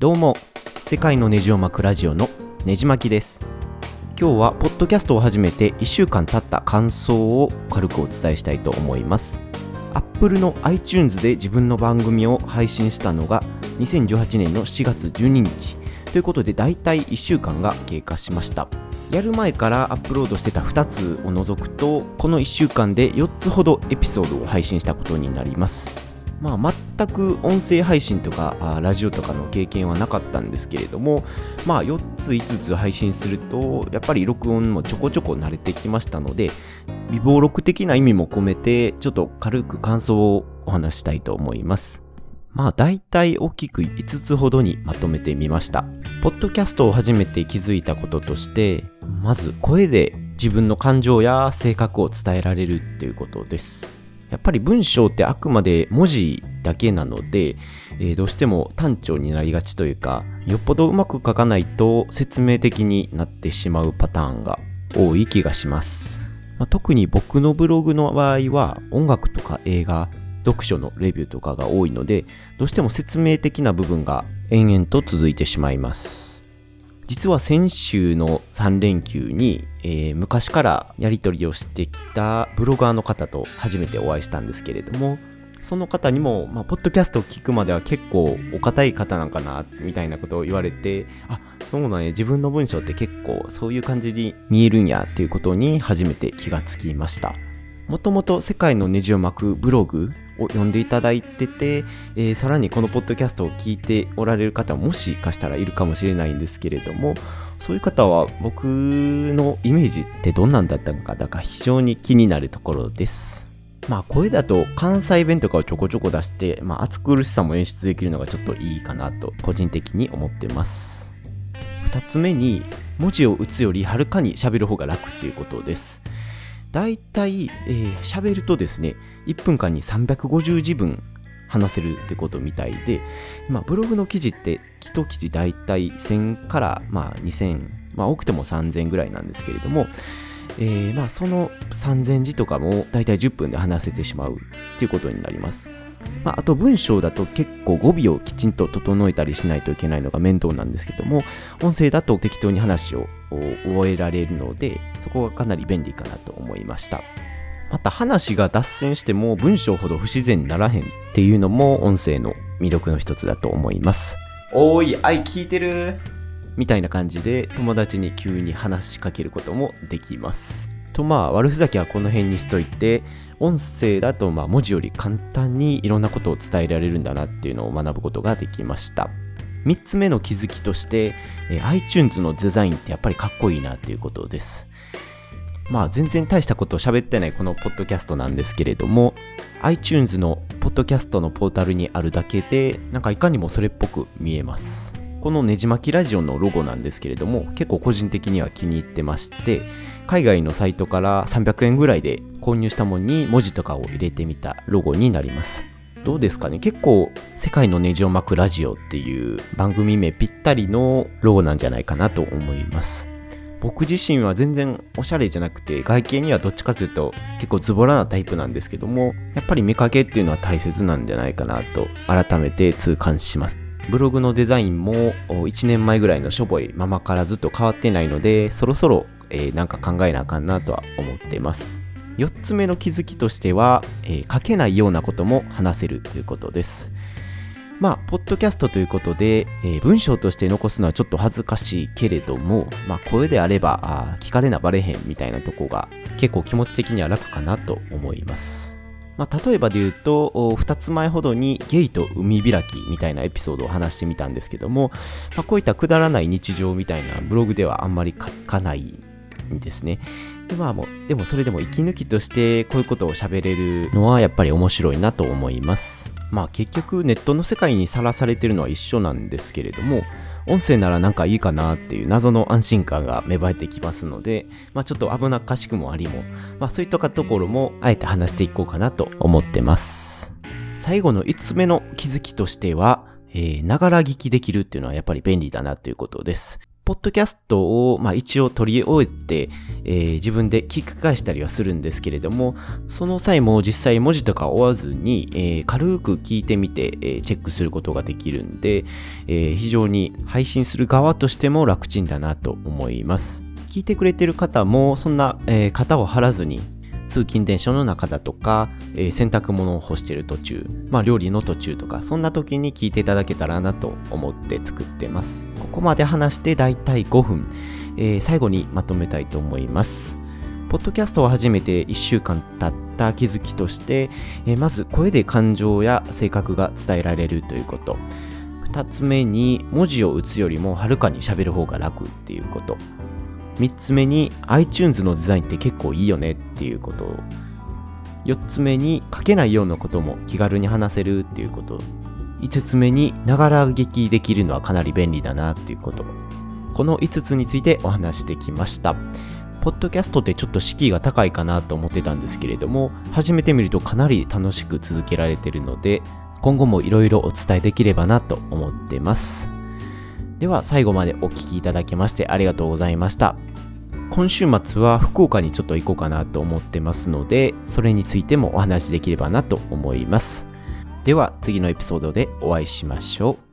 どうも。世界のネジを巻くラジオのネジ巻きです。今日はポッドキャストを始めて1週間経った感想を軽くお伝えしたいと思います。Apple の iTunes で自分の番組を配信したのが2018年の7月12日ということで大体1週間が経過しました。やる前からアップロードしてた2つを除くとこの1週間で4つほどエピソードを配信したことになります。まあ、全く音声配信とかラジオとかの経験はなかったんですけれども、まあ、4つ5つ配信するとやっぱり録音もちょこちょこ慣れてきましたので微暴録的な意味も込めてちょっと軽く感想をお話したいと思います。まあ大体大きく5つほどにまとめてみました。ポッドキャストを初めて気づいたこととしてまず声で自分の感情や性格を伝えられるっていうことです。やっぱり文章ってあくまで文字だけなので、えー、どうしても単調になりがちというか、よっぽどうまく書かないと説明的になってしまうパターンが多い気がします。まあ、特に僕のブログの場合は音楽とか映画、読書のレビューとかが多いので、どうしても説明的な部分が延々と続いてしまいます。実は先週の3連休に、えー、昔からやり取りをしてきたブロガーの方と初めてお会いしたんですけれども、その方にも、まあ、ポッドキャストを聞くまでは結構お堅い方なんかな、みたいなことを言われて、あ、そうなんや、自分の文章って結構そういう感じに見えるんやっていうことに初めて気がつきました。もともと世界のネジを巻くブログを読んでいただいてて、えー、さらにこのポッドキャストを聞いておられる方もしかしたらいるかもしれないんですけれども、そういう方は僕のイメージってどんなんだったのか、だから非常に気になるところです。まあ声だと関西弁とかをちょこちょこ出して、まあ暑苦しさも演出できるのがちょっといいかなと個人的に思ってます。二つ目に文字を打つよりはるかに喋る方が楽っていうことです。大体、えー、喋るとですね、1分間に350字分話せるってことみたいで、まあ、ブログの記事って1記事大体1000からまあ2000、まあ、多くても3000ぐらいなんですけれども、えー、まあその3000字とかも大体10分で話せてしまうっていうことになります。まあ、あと文章だと結構語尾をきちんと整えたりしないといけないのが面倒なんですけども、音声だと適当に話を終えられるので、そこがかなり便利かなと思いました。また話が脱線しても文章ほど不自然にならへんっていうのも音声の魅力の一つだと思います。おーい、愛聞いてるみたいな感じで友達に急に話しかけることもできます。とまあ悪ふざけはこの辺にしといて音声だとまあ文字より簡単にいろんなことを伝えられるんだなっていうのを学ぶことができました。3つ目の気づきとして、iTunes のデザインってやっぱりかっこいいなっていうことです。まあ全然大したことを喋ってないこのポッドキャストなんですけれども iTunes のポッドキャストのポータルにあるだけでなんかいかにもそれっぽく見えます。このねじ巻きラジオのロゴなんですけれども結構個人的には気に入ってまして海外のサイトから300円ぐらいで購入したものに文字とかを入れてみたロゴになります。どうですかね？結構世界のネジを巻くラジオっていう番組名ぴったりのロゴなんじゃないかなと思います。僕自身は全然おしゃれじゃなくて外見にはどっちかというと結構ズボラなタイプなんですけどもやっぱり見かけっていうのは大切なんじゃないかなと改めて痛感します。ブログのデザインも1年前ぐらいのしょぼいままからずっと変わってないので、そろそろ、えー、なんか考えなあかんなとは思ってます。4つ目の気づきとしては、えー、書けないようなことも話せるということです。まあ、ポッドキャストということで、えー、文章として残すのはちょっと恥ずかしいけれども、まあ、声であればあ聞かれなばれへんみたいなとこが結構気持ち的には楽かなと思います。まあ、例えばで言うと、2つ前ほどにゲイと海開きみたいなエピソードを話してみたんですけども、まあ、こういったくだらない日常みたいなブログではあんまり書かないんですね。でまあもう、でもそれでも息抜きとしてこういうことを喋れるのはやっぱり面白いなと思います。まあ結局ネットの世界にさらされてるのは一緒なんですけれども、音声ならなんかいいかなっていう謎の安心感が芽生えてきますので、まあちょっと危なっかしくもありも、まあそういったところもあえて話していこうかなと思ってます。最後の5つ目の気づきとしては、ながら聞きできるっていうのはやっぱり便利だなということです。ポッドキャストを、まあ、一応取り終えて、えー、自分で聞き返したりはするんですけれども、その際も実際文字とか追わずに、えー、軽く聞いてみて、えー、チェックすることができるんで、え非常に配信する側としても楽ちんだなと思います。聞いてくれてる方も、そんな、え型を張らずに、通勤電車の中だとか、えー、洗濯物を干してる途中、まあ料理の途中とか、そんな時に聞いていただけたらなと思って作ってます。ここまで話してだいたい5分、えー、最後にまとめたいと思います。ポッドキャストを始めて1週間経った気づきとして、えー、まず声で感情や性格が伝えられるということ。2つ目に文字を打つよりもはるかに喋る方が楽っていうこと。3つ目に iTunes のデザインって結構いいよねっていうこと。4つ目に書けないようなことも気軽に話せるっていうこと。5つ目にながら劇できるのはかなり便利だなっていうこと。この5つについてお話してきました。ポッドキャストってちょっと敷居が高いかなと思ってたんですけれども始めてみるとかなり楽しく続けられてるので今後もいろいろお伝えできればなと思ってます。では最後までお聴きいただきましてありがとうございました。今週末は福岡にちょっと行こうかなと思ってますので、それについてもお話しできればなと思います。では次のエピソードでお会いしましょう。